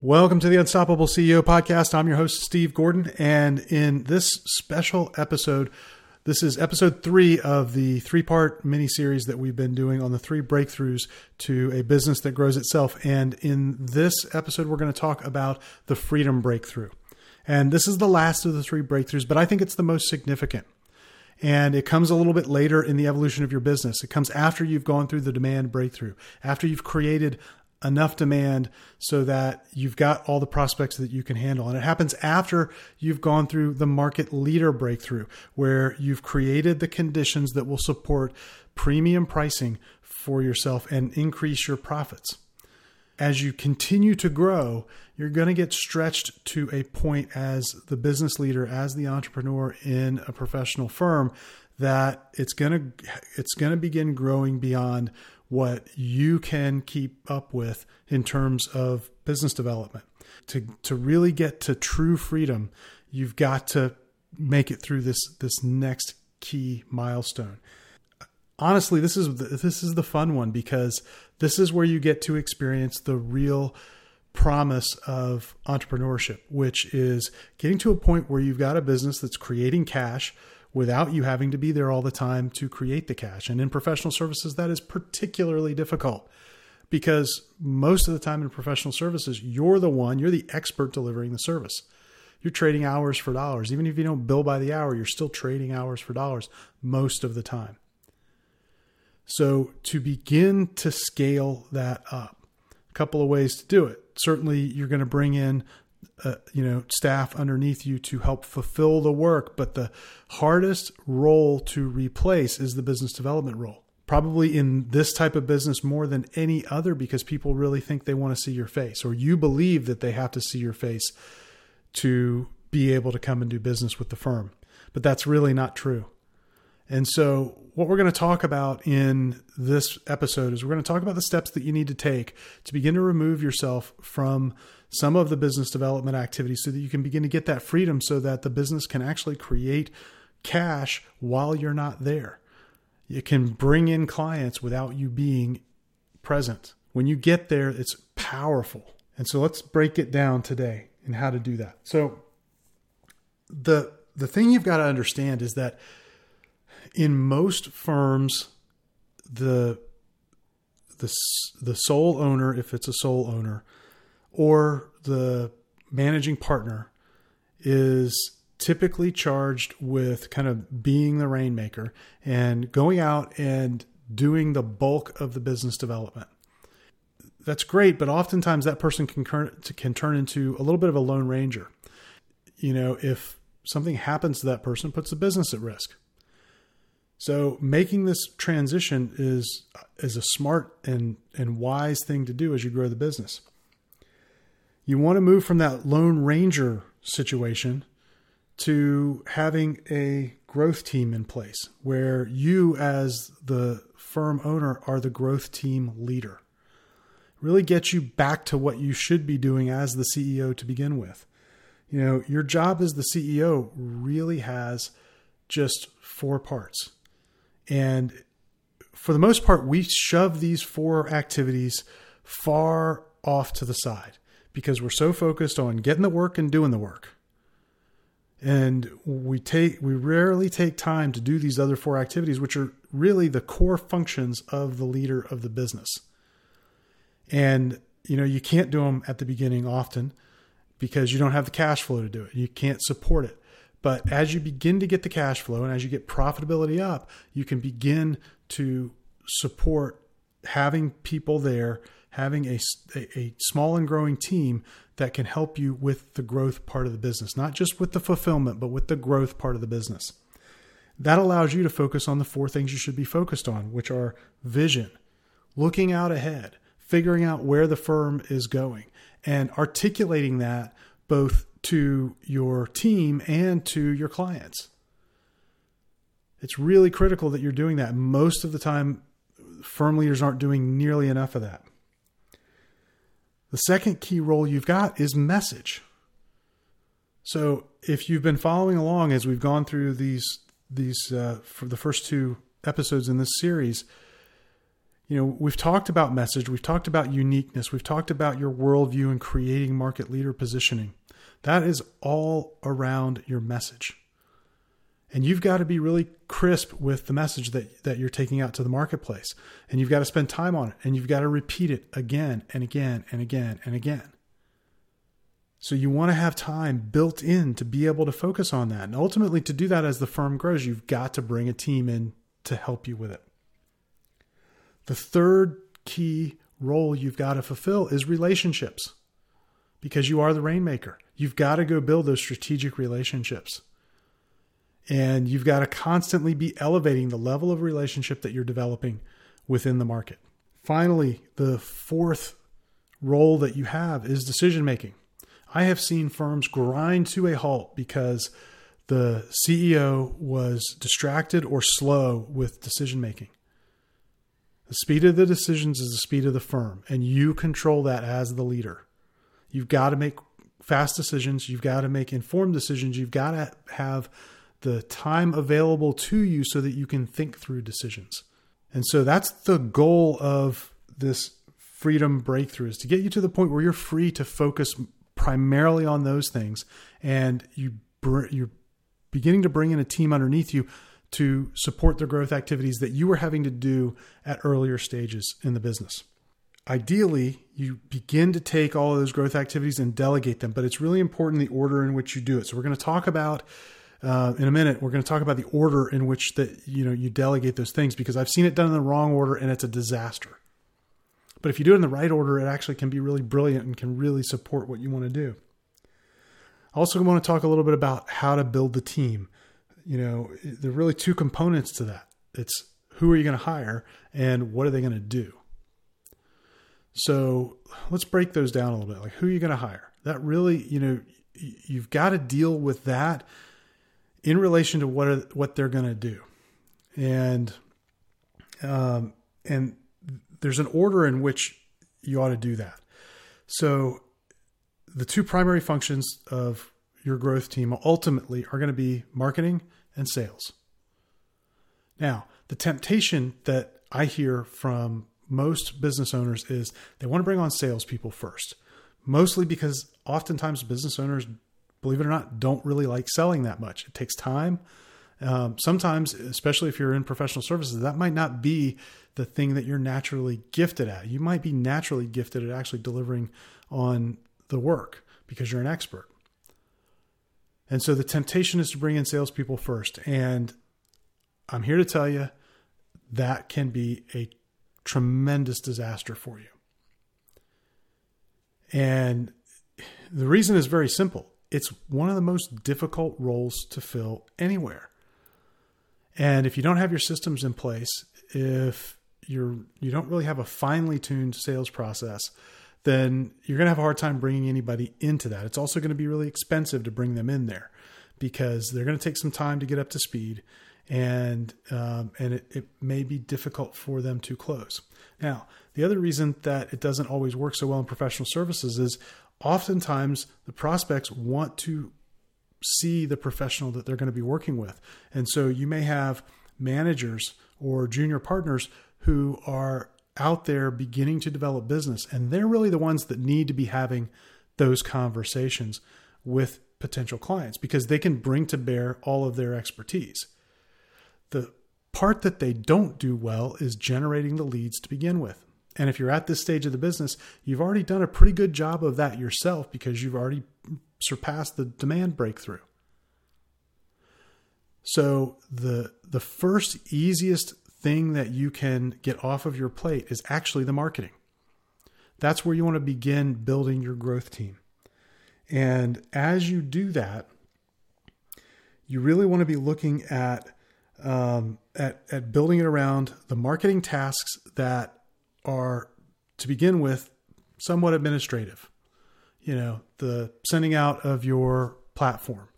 Welcome to the Unstoppable CEO podcast. I'm your host, Steve Gordon. And in this special episode, this is episode three of the three part mini series that we've been doing on the three breakthroughs to a business that grows itself. And in this episode, we're going to talk about the freedom breakthrough. And this is the last of the three breakthroughs, but I think it's the most significant. And it comes a little bit later in the evolution of your business. It comes after you've gone through the demand breakthrough, after you've created enough demand so that you've got all the prospects that you can handle. And it happens after you've gone through the market leader breakthrough, where you've created the conditions that will support premium pricing for yourself and increase your profits. As you continue to grow, you're going to get stretched to a point as the business leader, as the entrepreneur in a professional firm that it's going to it's going to begin growing beyond what you can keep up with in terms of business development. To to really get to true freedom, you've got to make it through this this next key milestone. Honestly, this is this is the fun one because this is where you get to experience the real promise of entrepreneurship, which is getting to a point where you've got a business that's creating cash without you having to be there all the time to create the cash. And in professional services, that is particularly difficult because most of the time in professional services, you're the one, you're the expert delivering the service. You're trading hours for dollars. Even if you don't bill by the hour, you're still trading hours for dollars most of the time. So, to begin to scale that up, a couple of ways to do it. Certainly, you're going to bring in uh, you know staff underneath you to help fulfill the work but the hardest role to replace is the business development role. Probably in this type of business more than any other because people really think they want to see your face or you believe that they have to see your face to be able to come and do business with the firm. But that's really not true. And so what we're going to talk about in this episode is we're going to talk about the steps that you need to take to begin to remove yourself from some of the business development activities so that you can begin to get that freedom so that the business can actually create cash while you're not there. You can bring in clients without you being present. When you get there, it's powerful. And so let's break it down today and how to do that. So the the thing you've got to understand is that in most firms, the the the sole owner, if it's a sole owner, or the managing partner, is typically charged with kind of being the rainmaker and going out and doing the bulk of the business development. That's great, but oftentimes that person can can turn into a little bit of a lone ranger. You know, if something happens to that person, puts the business at risk. So making this transition is is a smart and and wise thing to do as you grow the business. You want to move from that lone ranger situation to having a growth team in place where you as the firm owner are the growth team leader. Really get you back to what you should be doing as the CEO to begin with. You know, your job as the CEO really has just four parts and for the most part, we shove these four activities far off to the side because we're so focused on getting the work and doing the work. And we take we rarely take time to do these other four activities, which are really the core functions of the leader of the business. And you know, you can't do them at the beginning often because you don't have the cash flow to do it. You can't support it. But as you begin to get the cash flow and as you get profitability up, you can begin to support having people there, having a, a, a, small and growing team that can help you with the growth part of the business, not just with the fulfillment, but with the growth part of the business. That allows you to focus on the four things you should be focused on, which are vision, looking out ahead, figuring out where the firm is going, and articulating that both to your team and to your clients. It's really critical that you're doing that. Most of the time, firm leaders aren't doing nearly enough of that. The second key role you've got is message. So if you've been following along as we've gone through these these uh, for the first two episodes in this series, You know, we've talked about message, we've talked about uniqueness, we've talked about your worldview and creating market leader positioning. That is all around your message. And you've got to be really crisp with the message that, that you're taking out to the marketplace. And you've got to spend time on it. And you've got to repeat it again and again and again and again. So you want to have time built in to be able to focus on that. And ultimately, to do that as the firm grows, you've got to bring a team in to help you with it. The third key role you've got to fulfill is relationships because you are the rainmaker. You've got to go build those strategic relationships. And you've got to constantly be elevating the level of relationship that you're developing within the market. Finally, the fourth role that you have is decision making. I have seen firms grind to a halt because the CEO was distracted or slow with decision making. The speed of the decisions is the speed of the firm, and you control that as the leader. You've got to make fast decisions. You've got to make informed decisions. You've got to have the time available to you so that you can think through decisions. And so that's the goal of this freedom breakthrough is to get you to the point where you're free to focus primarily on those things and you you're beginning to bring in a team underneath you to support the growth activities that you were having to do at earlier stages in the business. Ideally, you begin to take all of those growth activities and delegate them, but it's really important the order in which you do it. So we're going to talk about uh, in a minute. We're going to talk about the order in which that you know you delegate those things because I've seen it done in the wrong order and it's a disaster. But if you do it in the right order, it actually can be really brilliant and can really support what you want to do. I also want to talk a little bit about how to build the team. You know, there are really two components to that. It's who are you going to hire and what are they going to do? So let's break those down a little bit. Like who are you going to hire? That really, you know, you've got to deal with that in relation to what are, what they're going to do. And um, and there's an order in which you ought to do that. So the two primary functions of your growth team ultimately are going to be marketing and sales. Now, the temptation that I hear from most business owners is they want to bring on salespeople first, mostly because oftentimes business owners, believe it or not, don't really like selling that much. It takes time. Um, sometimes, especially if you're in professional services, that might not be the thing that you're naturally gifted at. You might be naturally gifted at actually delivering on the work because you're an expert. And so the temptation is to bring in salespeople first. And I'm here to tell you that can be a tremendous disaster for you. And the reason is very simple it's one of the most difficult roles to fill anywhere. And if you don't have your systems in place, if you're you don't really have a finely tuned sales process, then you're going to have a hard time bringing anybody into that. It's also going to be really expensive to bring them in there because they're going to take some time to get up to speed, and um, and it, it may be difficult for them to close. Now, the other reason that it doesn't always work so well in professional services is oftentimes the prospects want to see the professional that they're going to be working with, and so you may have managers or junior partners who are out there beginning to develop business. And they're really the ones that need to be having those conversations with potential clients because they can bring to bear all of their expertise. The part that they don't do well is generating the leads to begin with. And if you're at this stage of the business, you've already done a pretty good job of that yourself because you've already surpassed the demand breakthrough. So the the first easiest thing that you can get off of your plate is actually the marketing. That's where you want to begin building your growth team. And as you do that, you really want to be looking at um, at, at building it around the marketing tasks that are to begin with somewhat administrative. You know, the sending out of your platform,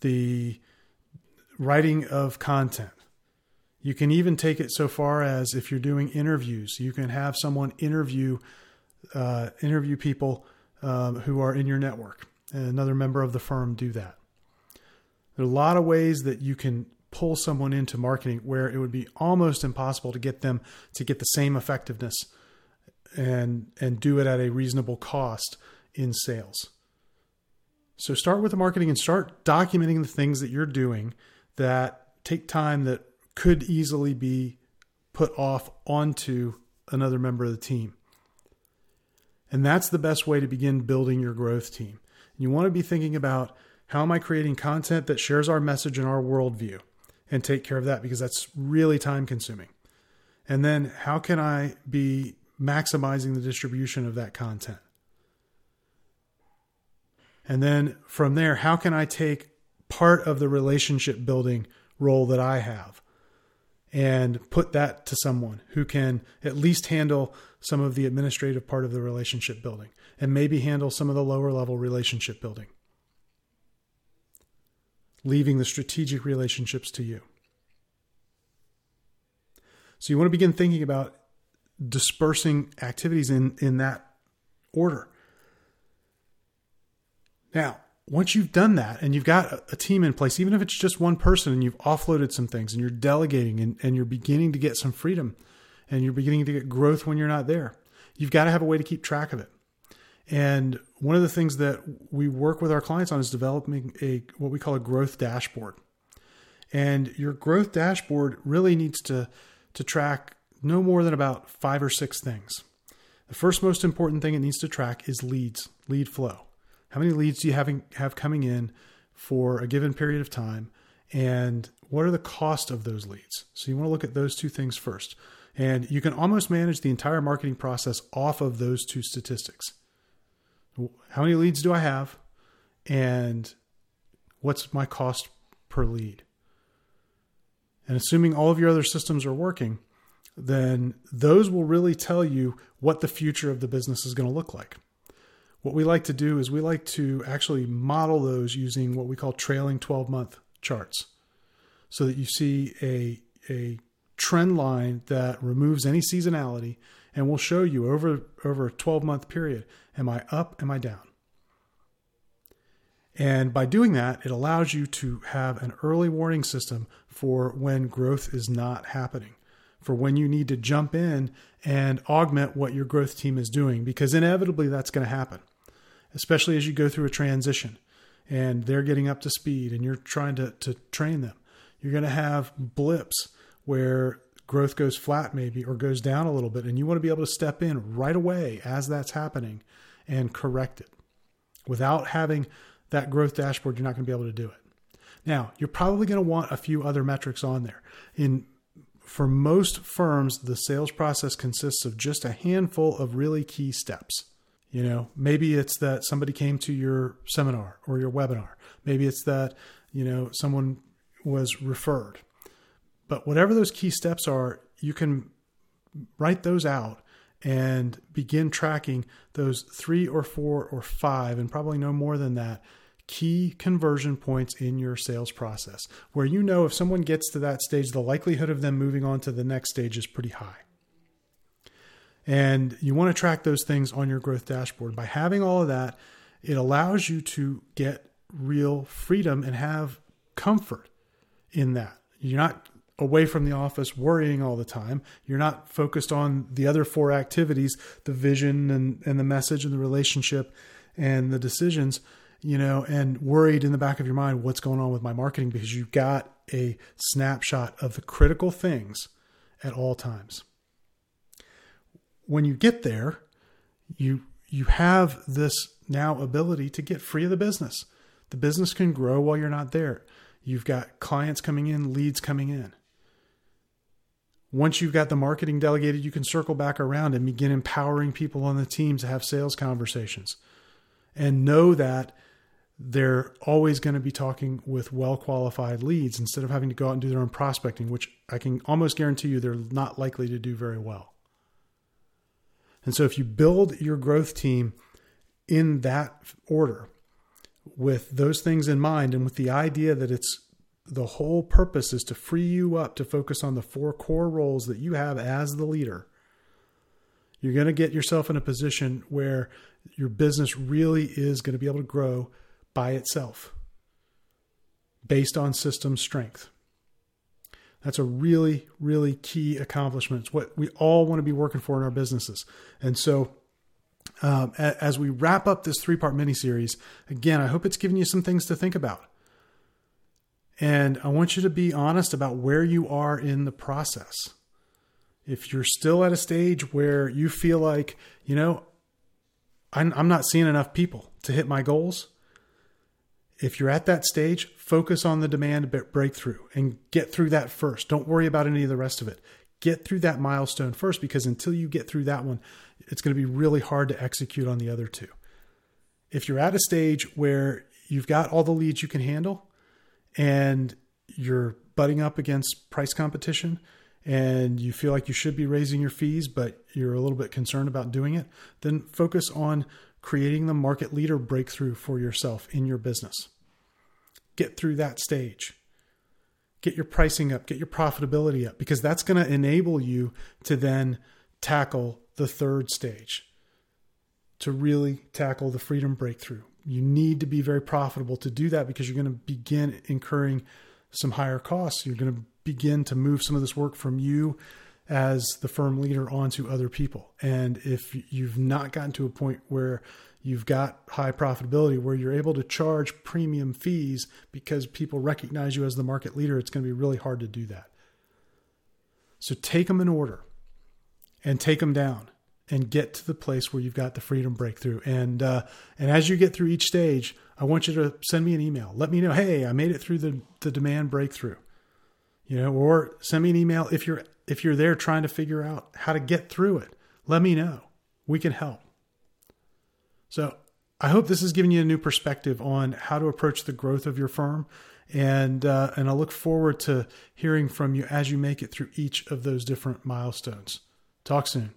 the writing of content, you can even take it so far as if you're doing interviews, you can have someone interview uh, interview people um, who are in your network, and another member of the firm do that. There are a lot of ways that you can pull someone into marketing where it would be almost impossible to get them to get the same effectiveness and and do it at a reasonable cost in sales. So start with the marketing and start documenting the things that you're doing that take time that could easily be put off onto another member of the team. And that's the best way to begin building your growth team. You want to be thinking about how am I creating content that shares our message and our worldview and take care of that because that's really time consuming. And then how can I be maximizing the distribution of that content? And then from there, how can I take part of the relationship building role that I have and put that to someone who can at least handle some of the administrative part of the relationship building and maybe handle some of the lower level relationship building, leaving the strategic relationships to you. So you want to begin thinking about dispersing activities in, in that order. Now, once you've done that and you've got a team in place, even if it's just one person and you've offloaded some things and you're delegating and, and you're beginning to get some freedom and you're beginning to get growth when you're not there, you've got to have a way to keep track of it. And one of the things that we work with our clients on is developing a what we call a growth dashboard. And your growth dashboard really needs to to track no more than about five or six things. The first most important thing it needs to track is leads, lead flow. How many leads do you have, have coming in for a given period of time? And what are the cost of those leads? So you want to look at those two things first. And you can almost manage the entire marketing process off of those two statistics. How many leads do I have? And what's my cost per lead? And assuming all of your other systems are working, then those will really tell you what the future of the business is going to look like. What we like to do is we like to actually model those using what we call trailing 12 month charts so that you see a, a trend line that removes any seasonality and will show you over, over a 12 month period am I up, am I down? And by doing that, it allows you to have an early warning system for when growth is not happening, for when you need to jump in and augment what your growth team is doing, because inevitably that's going to happen especially as you go through a transition and they're getting up to speed and you're trying to, to train them. You're going to have blips where growth goes flat, maybe, or goes down a little bit. And you want to be able to step in right away as that's happening and correct it. Without having that growth dashboard, you're not going to be able to do it. Now, you're probably going to want a few other metrics on there. In for most firms, the sales process consists of just a handful of really key steps. You know, maybe it's that somebody came to your seminar or your webinar. Maybe it's that, you know, someone was referred. But whatever those key steps are, you can write those out and begin tracking those three or four or five, and probably no more than that, key conversion points in your sales process where you know if someone gets to that stage, the likelihood of them moving on to the next stage is pretty high. And you want to track those things on your growth dashboard. By having all of that, it allows you to get real freedom and have comfort in that. You're not away from the office worrying all the time. You're not focused on the other four activities, the vision and, and the message and the relationship and the decisions, you know, and worried in the back of your mind what's going on with my marketing because you've got a snapshot of the critical things at all times when you get there, you you have this now ability to get free of the business. The business can grow while you're not there. You've got clients coming in, leads coming in. Once you've got the marketing delegated, you can circle back around and begin empowering people on the team to have sales conversations. And know that they're always going to be talking with well qualified leads instead of having to go out and do their own prospecting, which I can almost guarantee you they're not likely to do very well. And so if you build your growth team in that order with those things in mind and with the idea that it's the whole purpose is to free you up to focus on the four core roles that you have as the leader, you're going to get yourself in a position where your business really is going to be able to grow by itself based on system strength. That's a really, really key accomplishment. It's what we all want to be working for in our businesses. And so, um, as we wrap up this three part mini series, again, I hope it's given you some things to think about. And I want you to be honest about where you are in the process. If you're still at a stage where you feel like, you know, I'm, not seeing enough people to hit my goals, if you're at that stage, focus on the demand breakthrough and get through that first. Don't worry about any of the rest of it. Get through that milestone first because until you get through that one, it's going to be really hard to execute on the other two. If you're at a stage where you've got all the leads you can handle and you're butting up against price competition and you feel like you should be raising your fees, but you're a little bit concerned about doing it, then focus on creating the market leader breakthrough for yourself in your business. Get through that stage. Get your pricing up, get your profitability up, because that's going to enable you to then tackle the third stage, to really tackle the freedom breakthrough. You need to be very profitable to do that because you're going to begin incurring some higher costs. You're going to begin to move some of this work from you as the firm leader onto other people. And if you've not gotten to a point where you've got high profitability, where you're able to charge premium fees because people recognize you as the market leader, it's going to be really hard to do that. So take them in order and take them down and get to the place where you've got the freedom breakthrough. And uh, and as you get through each stage, I want you to send me an email. Let me know, hey, I made it through the the demand breakthrough. You know, or send me an email if you're if you're there trying to figure out how to get through it, let me know. We can help. So I hope this has given you a new perspective on how to approach the growth of your firm. And, uh, and I look forward to hearing from you as you make it through each of those different milestones. Talk soon.